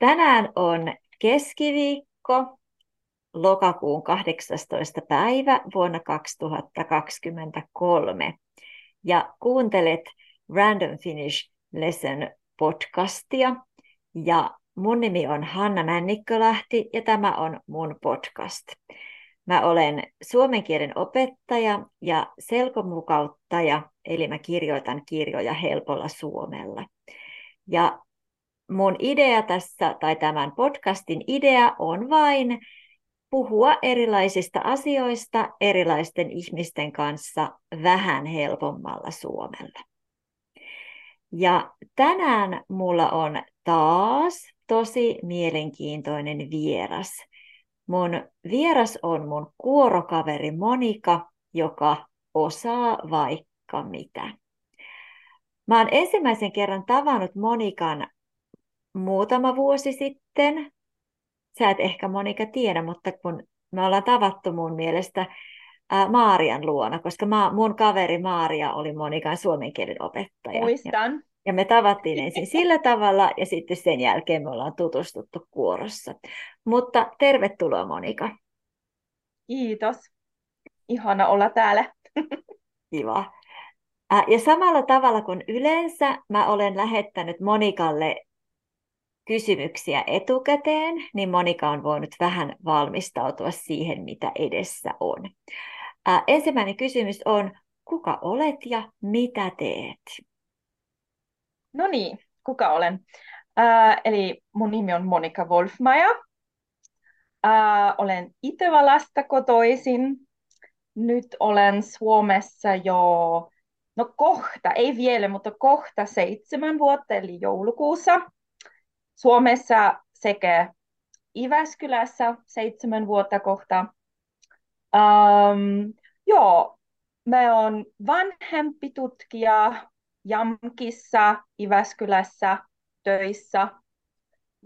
Tänään on keskiviikko, lokakuun 18. päivä vuonna 2023. Ja kuuntelet Random Finish Lesson podcastia. Ja mun nimi on Hanna Männikkölähti ja tämä on mun podcast. Mä olen suomen kielen opettaja ja selkomukauttaja, eli mä kirjoitan kirjoja helpolla suomella. Ja mun idea tässä, tai tämän podcastin idea on vain puhua erilaisista asioista erilaisten ihmisten kanssa vähän helpommalla suomella. Ja tänään mulla on taas tosi mielenkiintoinen vieras. Mun vieras on mun kuorokaveri Monika, joka osaa vaikka mitä. Mä oon ensimmäisen kerran tavannut Monikan muutama vuosi sitten. Sä et ehkä Monika tiedä, mutta kun me ollaan tavattu mun mielestä ää, Maarian luona, koska mä, mun kaveri Maaria oli Monikan suomen kielen opettaja. Muistan. Ja, ja me tavattiin ensin sillä tavalla ja sitten sen jälkeen me ollaan tutustuttu kuorossa. Mutta tervetuloa Monika. Kiitos. Ihana olla täällä. Kiva. Ja samalla tavalla kuin yleensä mä olen lähettänyt Monikalle kysymyksiä etukäteen, niin Monika on voinut vähän valmistautua siihen, mitä edessä on. Ää, ensimmäinen kysymys on, kuka olet ja mitä teet? No niin, kuka olen? Ää, eli mun nimi on Monika Wolfmaja. Ää, olen Itävallasta kotoisin. Nyt olen Suomessa jo, no kohta, ei vielä, mutta kohta seitsemän vuotta, eli joulukuussa. Suomessa sekä Iväskylässä seitsemän vuotta kohta. Um, joo, mä oon vanhempi tutkija Jamkissa, Iväskylässä töissä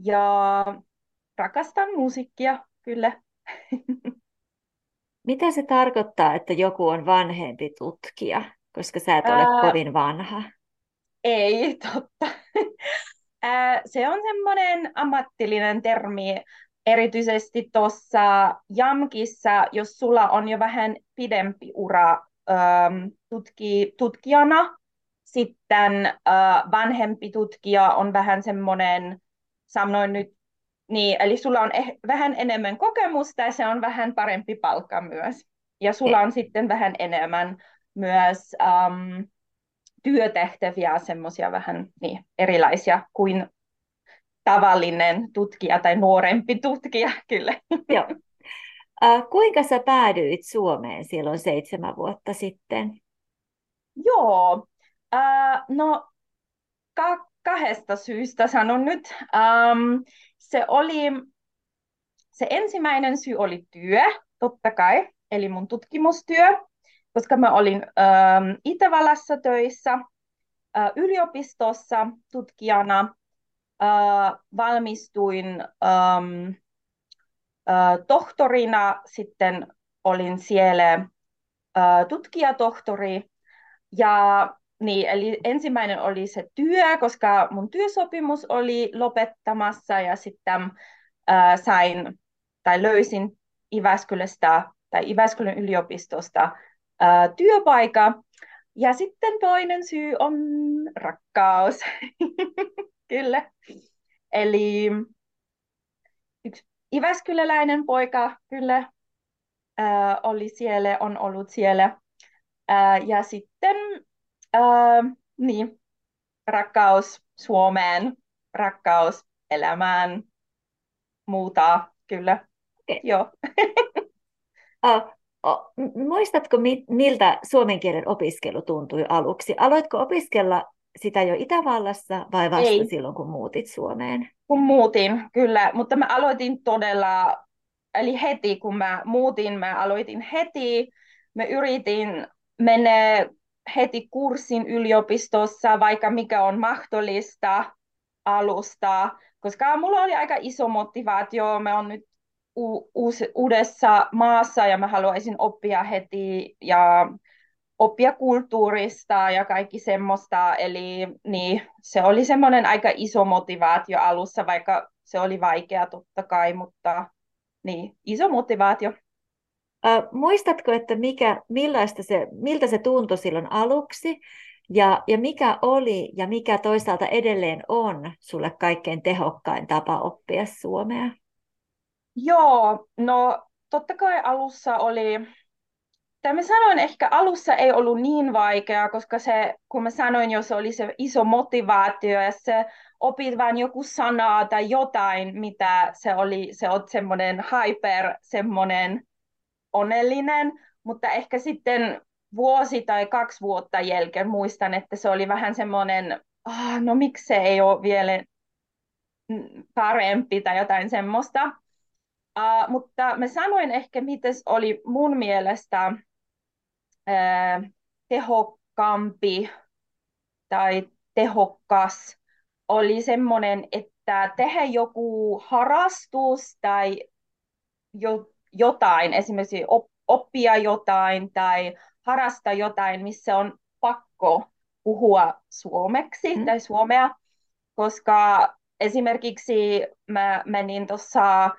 ja rakastan musiikkia kyllä. Mitä se tarkoittaa, että joku on vanhempi tutkija, koska sä et ole Ää... kovin vanha? Ei, totta se on semmoinen ammattillinen termi, erityisesti tuossa JAMKissa, jos sulla on jo vähän pidempi ura tutki, tutkijana, sitten vanhempi tutkija on vähän semmoinen, sanoin nyt, niin, eli sulla on eh, vähän enemmän kokemusta ja se on vähän parempi palkka myös. Ja sulla on sitten vähän enemmän myös um, työtehtäviä, semmoisia vähän niin, erilaisia kuin tavallinen tutkija tai nuorempi tutkija, kyllä. Joo. Äh, kuinka sä päädyit Suomeen silloin seitsemän vuotta sitten? Joo, äh, no ka- kahdesta syystä sanon nyt. Ähm, se oli, se ensimmäinen syy oli työ, totta kai, eli mun tutkimustyö koska mä olin ähm, Itävallassa töissä äh, yliopistossa tutkijana, äh, valmistuin ähm, äh, tohtorina, sitten olin siellä äh, tutkijatohtori, ja niin, eli ensimmäinen oli se työ, koska mun työsopimus oli lopettamassa ja sitten äh, sain tai löysin Iväskylästä tai Iväskylän yliopistosta ää, työpaikka. Ja sitten toinen syy on rakkaus. Kyllä. Eli yksi Iväskyläläinen poika kyllä ää, oli siellä, on ollut siellä. Ää, ja sitten ää, niin, rakkaus Suomeen, rakkaus elämään, muuta, kyllä. Okay. Joo. Muistatko, miltä suomen kielen opiskelu tuntui aluksi? Aloitko opiskella sitä jo Itävallassa vai vasta Ei. silloin, kun muutit Suomeen? Kun muutin, kyllä. Mutta mä aloitin todella, eli heti kun mä muutin, mä aloitin heti. Mä yritin mennä heti kurssin yliopistossa, vaikka mikä on mahdollista alusta, koska mulla oli aika iso motivaatio. Mä oon nyt u- uudessa maassa ja mä haluaisin oppia heti ja oppia kulttuurista ja kaikki semmoista. Eli niin, se oli semmoinen aika iso motivaatio alussa, vaikka se oli vaikea totta kai, mutta niin, iso motivaatio. Äh, muistatko, että mikä, millaista se, miltä se tuntui silloin aluksi ja, ja mikä oli ja mikä toisaalta edelleen on sulle kaikkein tehokkain tapa oppia suomea? Joo, no totta kai alussa oli, tai mä sanoin ehkä alussa ei ollut niin vaikeaa, koska se, kun mä sanoin jo, se oli se iso motivaatio ja se opit vain joku sanaa tai jotain, mitä se oli, se on semmoinen hyper, semmoinen onnellinen, mutta ehkä sitten vuosi tai kaksi vuotta jälkeen muistan, että se oli vähän semmoinen, ah, no miksi se ei ole vielä parempi tai jotain semmoista. Uh, mutta mä sanoin ehkä, miten oli mun mielestä uh, tehokkaampi tai tehokas, oli semmoinen, että tehdä joku harrastus tai jo, jotain, esimerkiksi oppia jotain tai harrastaa jotain, missä on pakko puhua suomeksi mm. tai suomea, koska esimerkiksi mä menin tuossa,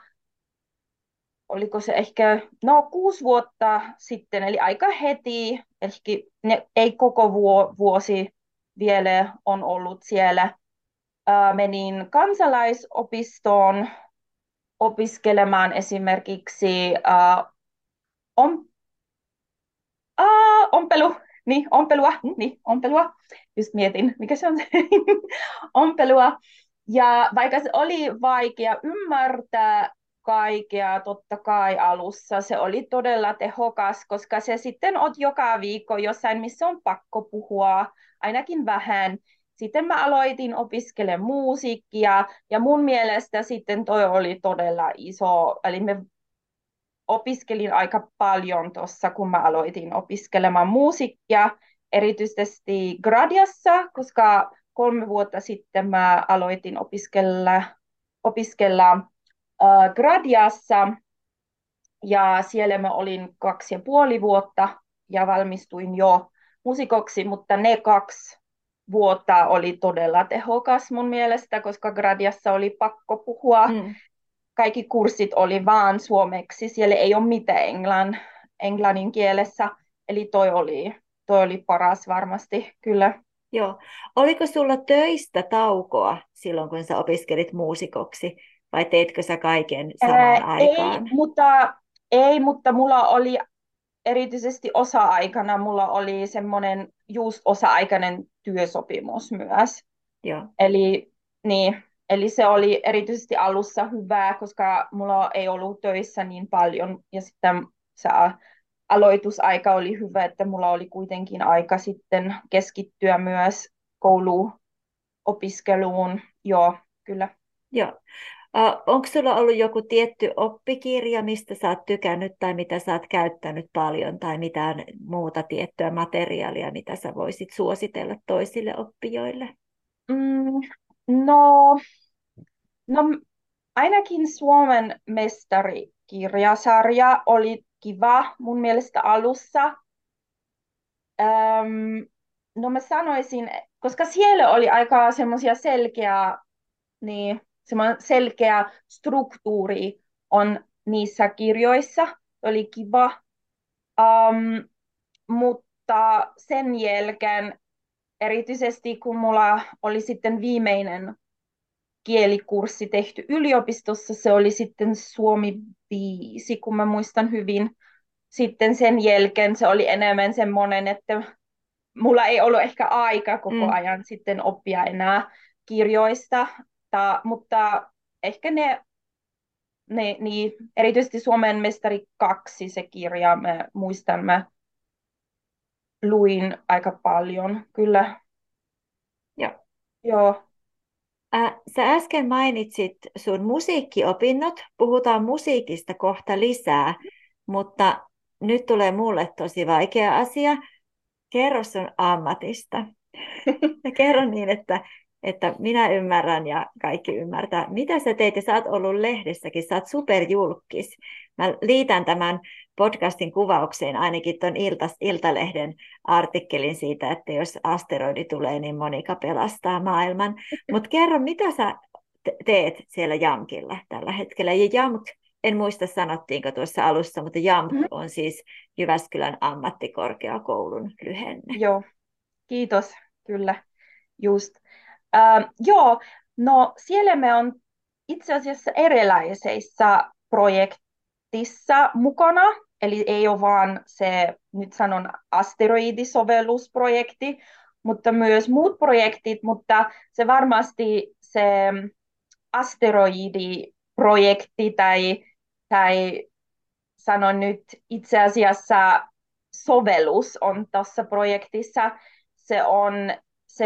oliko se ehkä, no kuusi vuotta sitten, eli aika heti, eli ne, ei koko vuosi vielä on ollut siellä. menin kansalaisopistoon opiskelemaan esimerkiksi on, aa, ompelu, niin, ompelua, niin, ompelua. Just mietin, mikä se on se ompelua. Ja vaikka se oli vaikea ymmärtää kaikkea, totta kai alussa se oli todella tehokas, koska se sitten on joka viikko jossain, missä on pakko puhua, ainakin vähän. Sitten mä aloitin opiskelemaan musiikkia ja mun mielestä sitten toi oli todella iso, eli me opiskelin aika paljon tuossa, kun mä aloitin opiskelemaan musiikkia, erityisesti Gradiassa, koska kolme vuotta sitten mä aloitin opiskella, opiskella äh, Gradiassa, ja siellä mä olin kaksi ja puoli vuotta, ja valmistuin jo musikoksi, mutta ne kaksi vuotta oli todella tehokas mun mielestä, koska Gradiassa oli pakko puhua. Mm. Kaikki kurssit oli vaan suomeksi, siellä ei ole mitään englann, englannin kielessä, eli toi oli, toi oli paras varmasti, kyllä. Joo. Oliko sulla töistä taukoa silloin, kun sä opiskelit muusikoksi, vai teitkö sä kaiken samaan Ää, aikaan? Ei, mutta, ei, mutta mulla oli erityisesti osa-aikana, mulla oli semmoinen just osa-aikainen työsopimus myös. Joo. Eli niin, Eli se oli erityisesti alussa hyvää, koska mulla ei ollut töissä niin paljon ja sitten se aloitusaika oli hyvä, että mulla oli kuitenkin aika sitten keskittyä myös kouluopiskeluun. Joo, kyllä. Joo. Onko sulla ollut joku tietty oppikirja, mistä sä oot tykännyt tai mitä sä oot käyttänyt paljon tai mitään muuta tiettyä materiaalia, mitä sä voisit suositella toisille oppijoille? Mm, No, no ainakin Suomen mestarikirjasarja oli kiva mun mielestä alussa. Öm, no mä sanoisin, koska siellä oli aika semmoisia selkeä, niin, selkeä struktuuri on niissä kirjoissa. Oli kiva. Um, mutta sen jälkeen erityisesti kun mulla oli sitten viimeinen kielikurssi tehty yliopistossa, se oli sitten Suomi 5, kun mä muistan hyvin. Sitten sen jälkeen se oli enemmän semmoinen, että mulla ei ollut ehkä aika koko mm. ajan sitten oppia enää kirjoista, ta, mutta ehkä ne, ne niin, erityisesti Suomen mestari 2 se kirja, mä muistan, mä luin aika paljon, kyllä. Joo. Joo. Äh, sä äsken mainitsit sun musiikkiopinnot, puhutaan musiikista kohta lisää, mutta nyt tulee mulle tosi vaikea asia. Kerro sun ammatista. Ja kerro niin, että, että minä ymmärrän ja kaikki ymmärtää. Mitä sä teit? Ja sä oot ollut lehdessäkin, sä oot superjulkis. Mä liitän tämän podcastin kuvaukseen ainakin tuon Ilta, Iltalehden artikkelin siitä, että jos asteroidi tulee, niin Monika pelastaa maailman. Mutta kerro, mitä sä teet siellä JAMKilla tällä hetkellä. Ja JAMK, en muista sanottiinko tuossa alussa, mutta JAMK mm. on siis Jyväskylän ammattikorkeakoulun lyhenne. Joo, kiitos, kyllä, just. Uh, joo, no siellä me on itse asiassa erilaisissa projektissa mukana, eli ei ole vaan se, nyt sanon asteroidisovellusprojekti, mutta myös muut projektit, mutta se varmasti se asteroidiprojekti tai, tai sanon nyt itse asiassa sovellus on tässä projektissa. Se on, se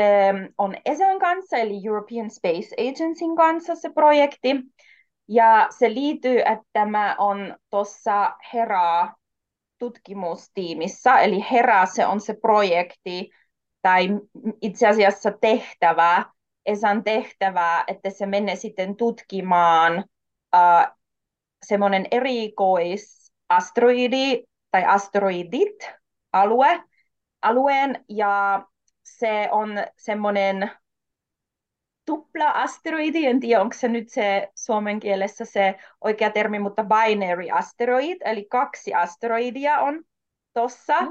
on ESAn kanssa, eli European Space Agencyn kanssa se projekti. Ja se liittyy, että tämä on tuossa HERA tutkimustiimissä, eli HERA se on se projekti tai itse asiassa tehtävä, ESAn tehtävää, että se menee sitten tutkimaan uh, semmoinen erikoisasteroidi tai asteroidit alue, alueen ja se on semmoinen tupla-asteroidi, en tiedä onko se nyt se suomen kielessä se oikea termi, mutta binary asteroid, eli kaksi asteroidia on tuossa. Mm.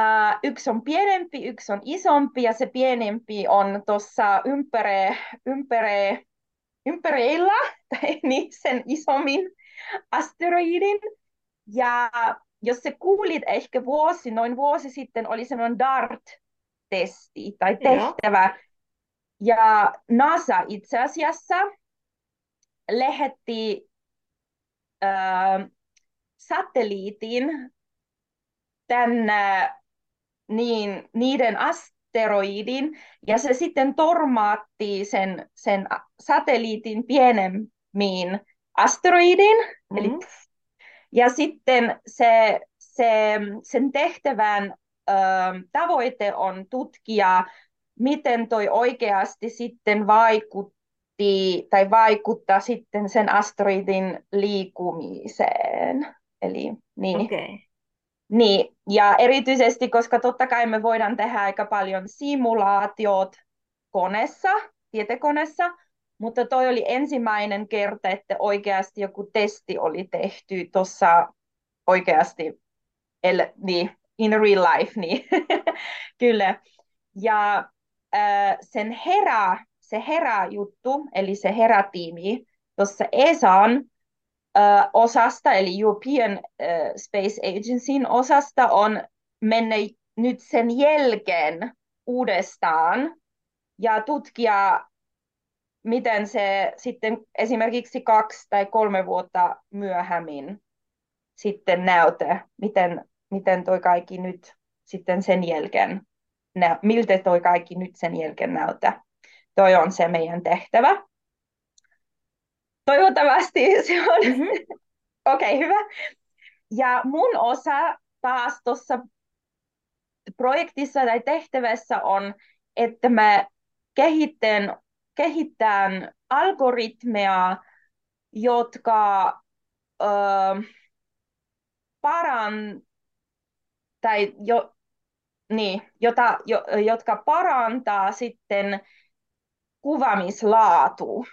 Uh, yksi on pienempi, yksi on isompi ja se pienempi on tuossa ympärä, ympärä, ympärillä, tai niin sen isommin asteroidin. Ja jos se kuulit ehkä vuosi, noin vuosi sitten, oli semmoinen DART-testi tai tehtävä. Joo. Ja NASA itse asiassa lähetti äh, satelliitin tänne niin, niiden asteroidin, ja se sitten tormaatti sen, sen satelliitin pienemmin asteroidin, mm-hmm. eli ja sitten se, se, sen tehtävän tavoite on tutkia, miten toi oikeasti sitten vaikutti tai vaikuttaa sitten sen asteroidin liikumiseen. Eli niin. Okay. Niin, ja erityisesti, koska totta kai me voidaan tehdä aika paljon simulaatiot koneessa, tietokoneessa, mutta toi oli ensimmäinen kerta, että oikeasti joku testi oli tehty tuossa oikeasti, el, niin, in real life, niin kyllä. Ja äh, sen herää, se herää juttu, eli se herätiimi tuossa ESAn äh, osasta, eli European äh, Space Agencyn osasta on mennyt nyt sen jälkeen uudestaan ja tutkia, miten se sitten esimerkiksi kaksi tai kolme vuotta myöhemmin sitten näytä, miten, miten toi kaikki nyt sitten sen jälkeen, miltä toi kaikki nyt sen jälkeen näyttää. Toi on se meidän tehtävä toivottavasti se on. Mm-hmm. Okei, okay, hyvä. Ja mun osa taas tuossa projektissa tai tehtävässä on, että mä kehittän, kehittän algoritmeja, jotka ö, paran, tai jo, niin, jota, jo, jotka parantaa sitten kuvamislaatua.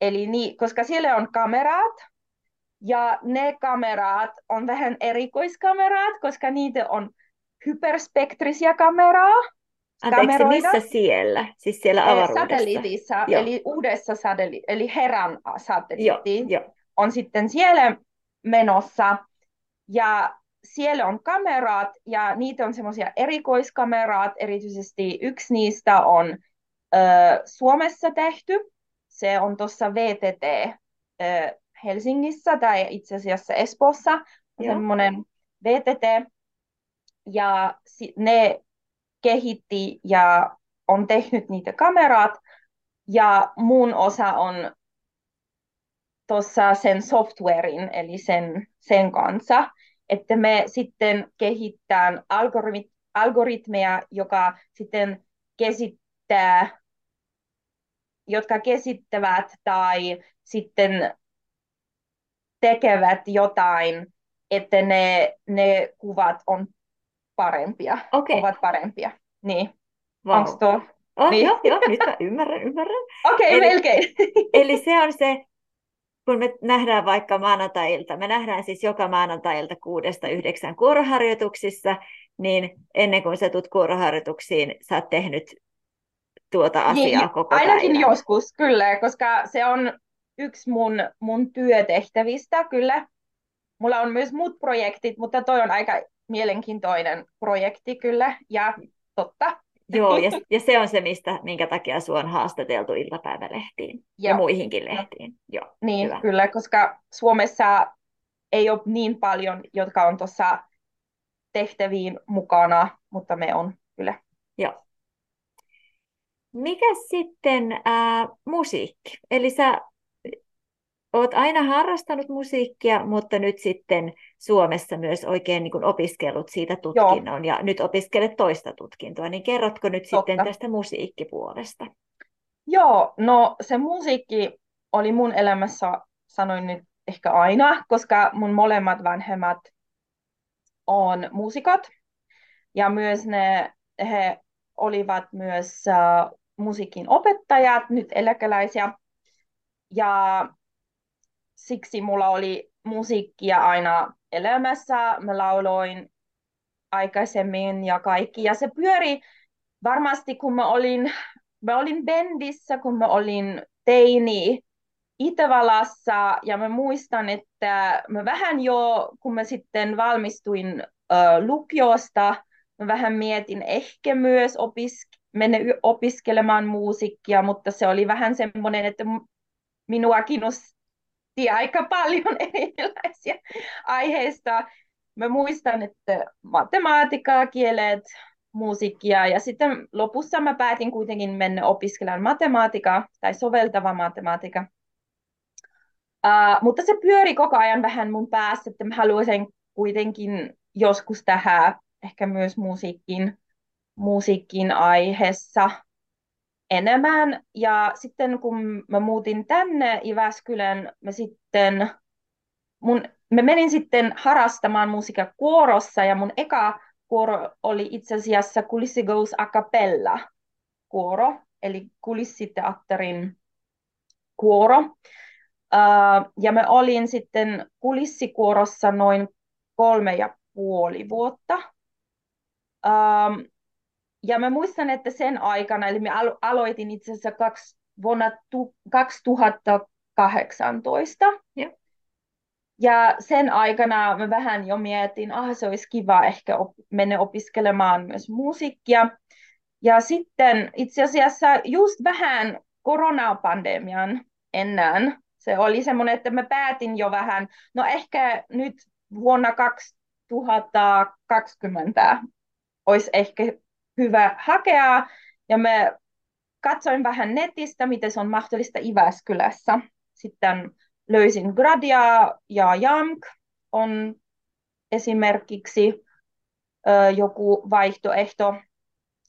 Eli niin, koska siellä on kamerat, ja ne kamerat on vähän erikoiskamerat, koska niitä on hyperspektrisiä kameraa. Anteeksi, missä siellä? Siis siellä avaruudessa? Satelliitissa, Joo. eli uudessa satelliitissa, eli Heran satelliitti jo, jo. on sitten siellä menossa. Ja siellä on kamerat, ja niitä on semmoisia erikoiskamerat, erityisesti yksi niistä on ö, Suomessa tehty, se on tuossa VTT Helsingissä tai itse asiassa Espoossa, semmoinen VTT, ja ne kehitti ja on tehnyt niitä kamerat, ja mun osa on tuossa sen softwarein, eli sen, sen kanssa, että me sitten kehittää algoritmi, algoritmeja, joka sitten käsittää jotka käsittävät tai sitten tekevät jotain, että ne, ne kuvat on parempia, okay. ovat parempia. Niin. Wow. Onko tuo Oh, Niin. Joo, joo, nyt mä ymmärrän, ymmärrän. Okei, okay, melkein. Eli se on se, kun me nähdään vaikka maanantai-ilta, me nähdään siis joka maanantai-ilta kuudesta yhdeksän kuoroharjoituksissa, niin ennen kuin sä tulet kuoroharjoituksiin, sä oot tehnyt tuota asiaa Niin, koko Ainakin päivän. joskus, kyllä, koska se on yksi mun, mun työtehtävistä, kyllä. Mulla on myös muut projektit, mutta toi on aika mielenkiintoinen projekti, kyllä, ja totta. Joo, ja, ja se on se, mistä, minkä takia sua on haastateltu iltapäivälehtiin ja Joo. muihinkin lehtiin. Joo, Niin, hyvä. kyllä, koska Suomessa ei ole niin paljon, jotka on tuossa tehtäviin mukana, mutta me on kyllä. Joo. Mikä sitten ää, musiikki? Eli sä oot aina harrastanut musiikkia, mutta nyt sitten Suomessa myös oikein niin kuin opiskellut siitä tutkinnon ja nyt opiskelet toista tutkintoa, niin kerrotko nyt sitten Totta. tästä musiikkipuolesta? Joo, no se musiikki oli mun elämässä, sanoin nyt ehkä aina, koska mun molemmat vanhemmat on muusikot ja myös ne, he olivat myös äh, musiikin opettajat, nyt eläkeläisiä. Ja siksi mulla oli musiikkia aina elämässä. Mä lauloin aikaisemmin ja kaikki. Ja se pyöri varmasti, kun mä olin, mä olin bändissä, kun mä olin teini Itävallassa. Ja mä muistan, että mä vähän jo, kun mä sitten valmistuin ö, lukiosta, mä vähän mietin ehkä myös opisk- mennä opiskelemaan musiikkia, mutta se oli vähän semmoinen, että minua kiinnosti aika paljon erilaisia aiheista. Mä muistan, että matematiikkaa, kielet, musiikkia ja sitten lopussa mä päätin kuitenkin mennä opiskelemaan matematiikkaa tai soveltava matematiikka. Uh, mutta se pyöri koko ajan vähän mun päässä, että mä haluaisin kuitenkin joskus tähän ehkä myös musiikin, musiikin aiheessa enemmän. Ja sitten kun mä muutin tänne Jyväskylän, mä sitten mun, mä menin sitten harrastamaan musiikkia kuorossa ja mun eka kuoro oli itse asiassa Kulissi Goes a cappella kuoro, eli kulissiteatterin kuoro. Uh, ja mä olin sitten kulissikuorossa noin kolme ja puoli vuotta. Um, ja mä muistan, että sen aikana, eli mä alo- aloitin itse asiassa kaksi, vuonna tu- 2018. Joo. Ja sen aikana mä vähän jo mietin, ah se olisi kiva ehkä op- mennä opiskelemaan myös musiikkia. Ja sitten itse asiassa just vähän koronapandemian ennen se oli semmoinen, että mä päätin jo vähän, no ehkä nyt vuonna 2020 olisi ehkä hyvä hakea, ja mä katsoin vähän netistä, miten se on mahdollista Iväskylässä. Sitten löysin Gradia ja Jamk on esimerkiksi ö, joku vaihtoehto.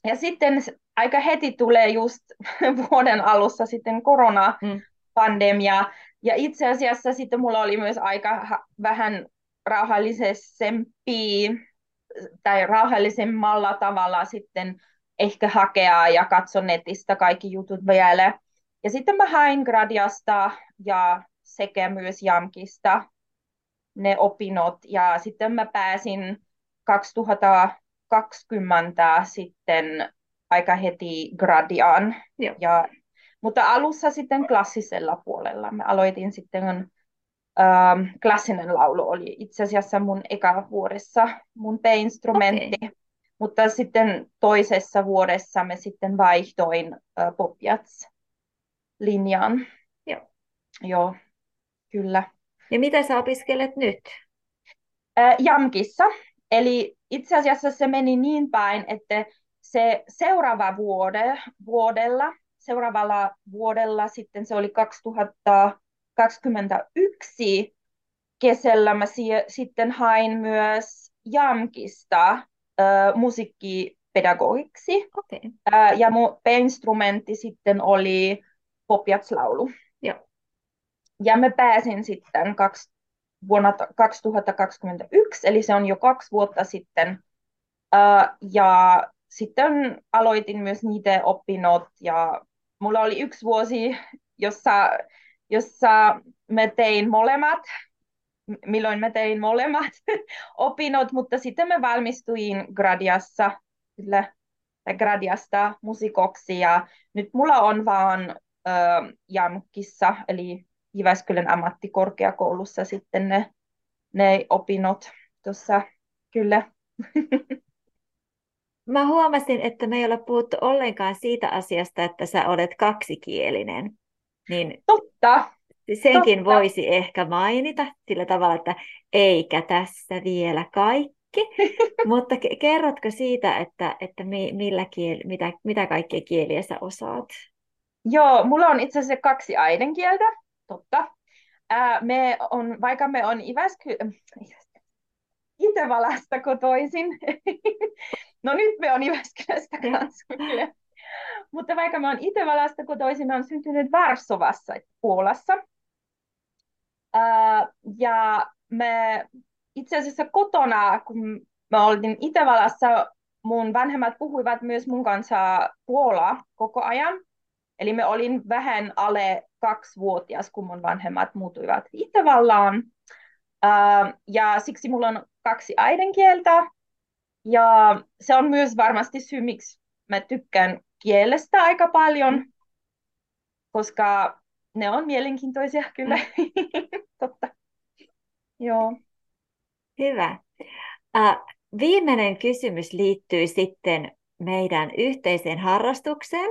Ja sitten aika heti tulee just vuoden alussa sitten koronapandemia. Mm. Ja itse asiassa sitten mulla oli myös aika vähän rauhallisempi tai rauhallisemmalla tavalla sitten ehkä hakea ja katsoa netistä kaikki jutut vielä. Ja sitten mä hain Gradiasta ja sekä myös Jamkista ne opinnot. Ja sitten mä pääsin 2020 sitten aika heti Gradiaan. Joo. Ja, mutta alussa sitten klassisella puolella. Mä aloitin sitten ähm, klassinen laulu oli itse asiassa mun eka vuodessa mun P-instrumentti. Okay. Mutta sitten toisessa vuodessa me sitten vaihtoin äh, popjats linjaan. Joo. Joo, kyllä. Ja mitä sä opiskelet nyt? Äh, Jamkissa. Eli itse asiassa se meni niin päin, että se seuraava vuode, vuodella, seuraavalla vuodella sitten se oli 2021 kesällä mä si- sitten hain myös Jamkista äh, musiikkipedagogiksi. Okay. Äh, ja mun instrumentti sitten oli popjatslaulu. Joo. Ja mä pääsin sitten kaksi, vuonna 2021, eli se on jo kaksi vuotta sitten. Uh, ja sitten aloitin myös niitä opinnot ja mulla oli yksi vuosi, jossa, jossa me tein molemmat, milloin me tein molemmat opinnot, mutta sitten me valmistuin gradiassa, kyllä, gradiasta musikoksi ja nyt mulla on vaan äh, Jamkissa, eli Jyväskylän ammattikorkeakoulussa sitten ne, ne opinnot tuossa, kyllä. Mä huomasin, että me ei ole puhuttu ollenkaan siitä asiasta, että sä olet kaksikielinen. Niin Totta. Senkin Totta. voisi ehkä mainita sillä tavalla, että eikä tässä vielä kaikki. Mutta kerrotko siitä, että, että millä kiel, mitä, mitä kaikkia kieliä sä osaat? Joo, mulla on itse asiassa kaksi äidinkieltä, totta. Ää, me on, vaikka me on Iväsky, Itävalasta kotoisin. no nyt me on Jyväskylästä kanssa. Mutta vaikka me on Itävalasta kotoisin, me on syntynyt Varsovassa, Puolassa. Uh, ja me itse asiassa kotona, kun me oltiin Itävallassa, mun vanhemmat puhuivat myös mun kanssa Puolaa koko ajan. Eli me olin vähän alle kaksivuotias, kun mun vanhemmat muutuivat Itävallaan. Uh, ja siksi mulla on kaksi äidinkieltä. Ja se on myös varmasti syy, miksi mä tykkään kielestä aika paljon, koska ne on mielenkiintoisia kyllä. Mm. Totta. Joo. Hyvä. Uh, viimeinen kysymys liittyy sitten meidän yhteiseen harrastukseen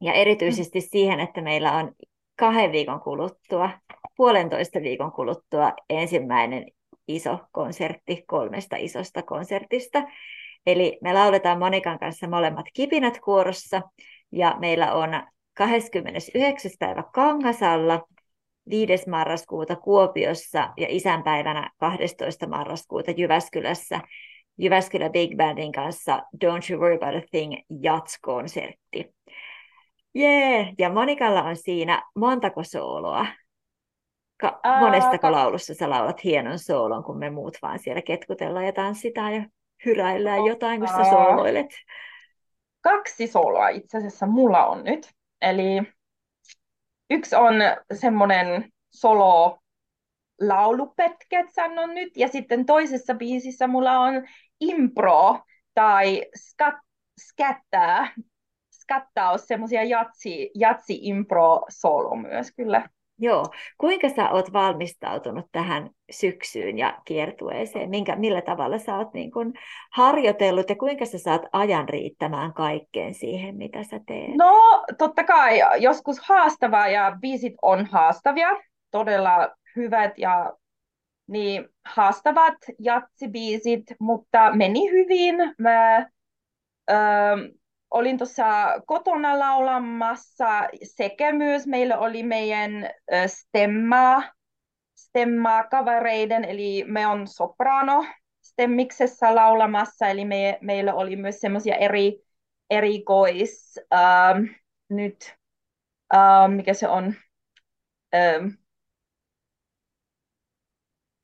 ja erityisesti mm. siihen, että meillä on kahden viikon kuluttua, puolentoista viikon kuluttua ensimmäinen iso konsertti kolmesta isosta konsertista. Eli me lauletaan Monikan kanssa molemmat kipinät kuorossa ja meillä on 29. päivä Kangasalla, 5. marraskuuta Kuopiossa ja isänpäivänä 12. marraskuuta Jyväskylässä Jyväskylä Big Bandin kanssa Don't You Worry About a Thing Jats-konsertti. Jee, yeah. ja Monikalla on siinä montako sooloa? Ka- monestako uh, laulussa sä laulat hienon soolon, kun me muut vaan siellä ketkutellaan ja tanssitaan ja hyräillään jotain, kun sä sooloilet? Kaksi sooloa itse asiassa mulla on nyt. Eli yksi on semmoinen solo laulupetket, sanon nyt, ja sitten toisessa biisissä mulla on impro tai skat, skattää, skattaus, semmoisia jatsi, jatsi impro solo myös kyllä. Joo. Kuinka sä oot valmistautunut tähän syksyyn ja kiertueeseen? Minkä, millä tavalla sä oot niin kun harjoitellut ja kuinka sä saat ajan riittämään kaikkeen siihen, mitä sä teet? No, totta kai joskus haastavaa ja biisit on haastavia. Todella hyvät ja niin haastavat jatsibiisit, mutta meni hyvin. Mä, öö, olin tuossa kotona laulamassa. Sekä myös meillä oli meidän stemma, stemma kavereiden, eli me on soprano stemmiksessä laulamassa, eli me, meillä oli myös semmoisia eri erikois, ähm, nyt, ähm, mikä se on, ähm,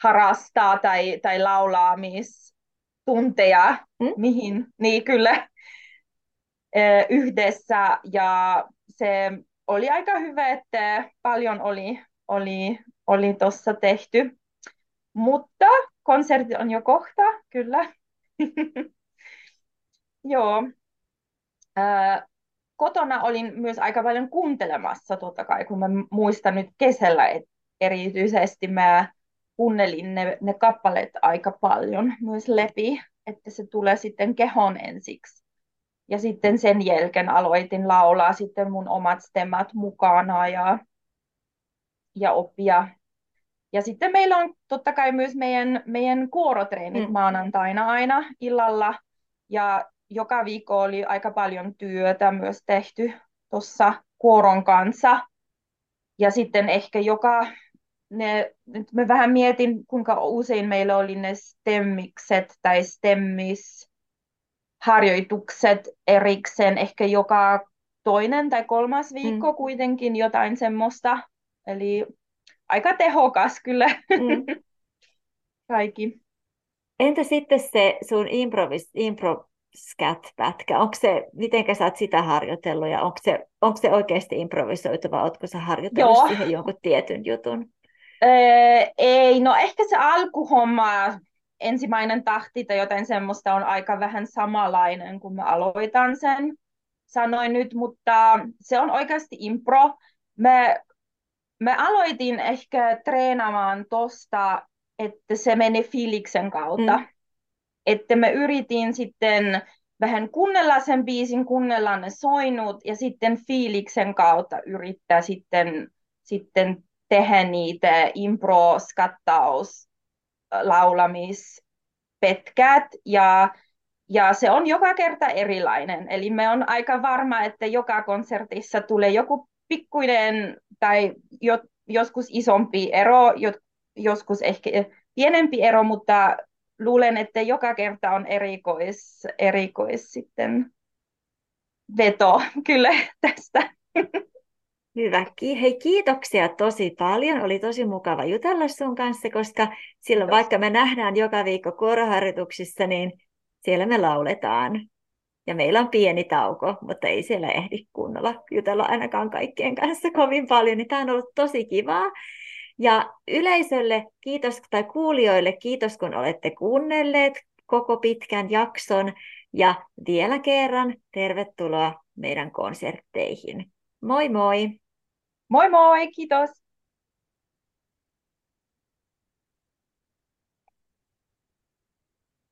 harrastaa tai, tai laulaamistunteja, mm? mihin, niin kyllä, yhdessä ja se oli aika hyvä, että paljon oli, oli, oli tuossa tehty. Mutta konsertti on jo kohta, kyllä. Joo. kotona olin myös aika paljon kuuntelemassa, totta kai, kun mä muistan nyt kesällä, että erityisesti mä kuunnelin ne, ne kappaleet aika paljon myös läpi, että se tulee sitten kehon ensiksi. Ja sitten sen jälkeen aloitin laulaa sitten mun omat stemmat mukana ja, ja oppia. Ja sitten meillä on totta kai myös meidän, meidän kuorotreenit mm. maanantaina aina illalla. Ja joka viikko oli aika paljon työtä myös tehty tuossa kuoron kanssa. Ja sitten ehkä joka, ne, nyt mä vähän mietin, kuinka usein meillä oli ne stemmikset tai stemmis harjoitukset erikseen ehkä joka toinen tai kolmas viikko mm. kuitenkin jotain semmoista. Eli aika tehokas kyllä mm. kaikki. Entä sitten se sun improvis, impro scat-pätkä. Onko se, miten sä oot sitä harjoitellut ja onko se, onko se oikeasti improvisoitu vai ootko sä harjoitellut Joo. siihen jonkun tietyn jutun? Öö, ei, no ehkä se alkuhomma, ensimmäinen tahti tai joten semmoista on aika vähän samanlainen, kun mä aloitan sen. Sanoin nyt, mutta se on oikeasti impro. Me, me aloitin ehkä treenaamaan tosta, että se meni fiiliksen kautta. Mm. Että me yritin sitten vähän kuunnella sen biisin, kuunnella ne soinut ja sitten fiiliksen kautta yrittää sitten, sitten tehdä niitä impro-skattaus, laulamispetkät ja, ja se on joka kerta erilainen. Eli me on aika varma, että joka konsertissa tulee joku pikkuinen tai jo, joskus isompi ero, joskus ehkä pienempi ero, mutta luulen, että joka kerta on erikois, erikois sitten veto kyllä tästä. Hyvä. Hei, kiitoksia tosi paljon. Oli tosi mukava jutella sun kanssa, koska silloin vaikka me nähdään joka viikko kuoroharjoituksissa, niin siellä me lauletaan. Ja meillä on pieni tauko, mutta ei siellä ehdi kunnolla jutella ainakaan kaikkien kanssa kovin paljon. Niin tämä on ollut tosi kivaa. Ja yleisölle kiitos, tai kuulijoille kiitos, kun olette kuunnelleet koko pitkän jakson. Ja vielä kerran tervetuloa meidän konsertteihin. Moi moi! Moi moi, kiitos!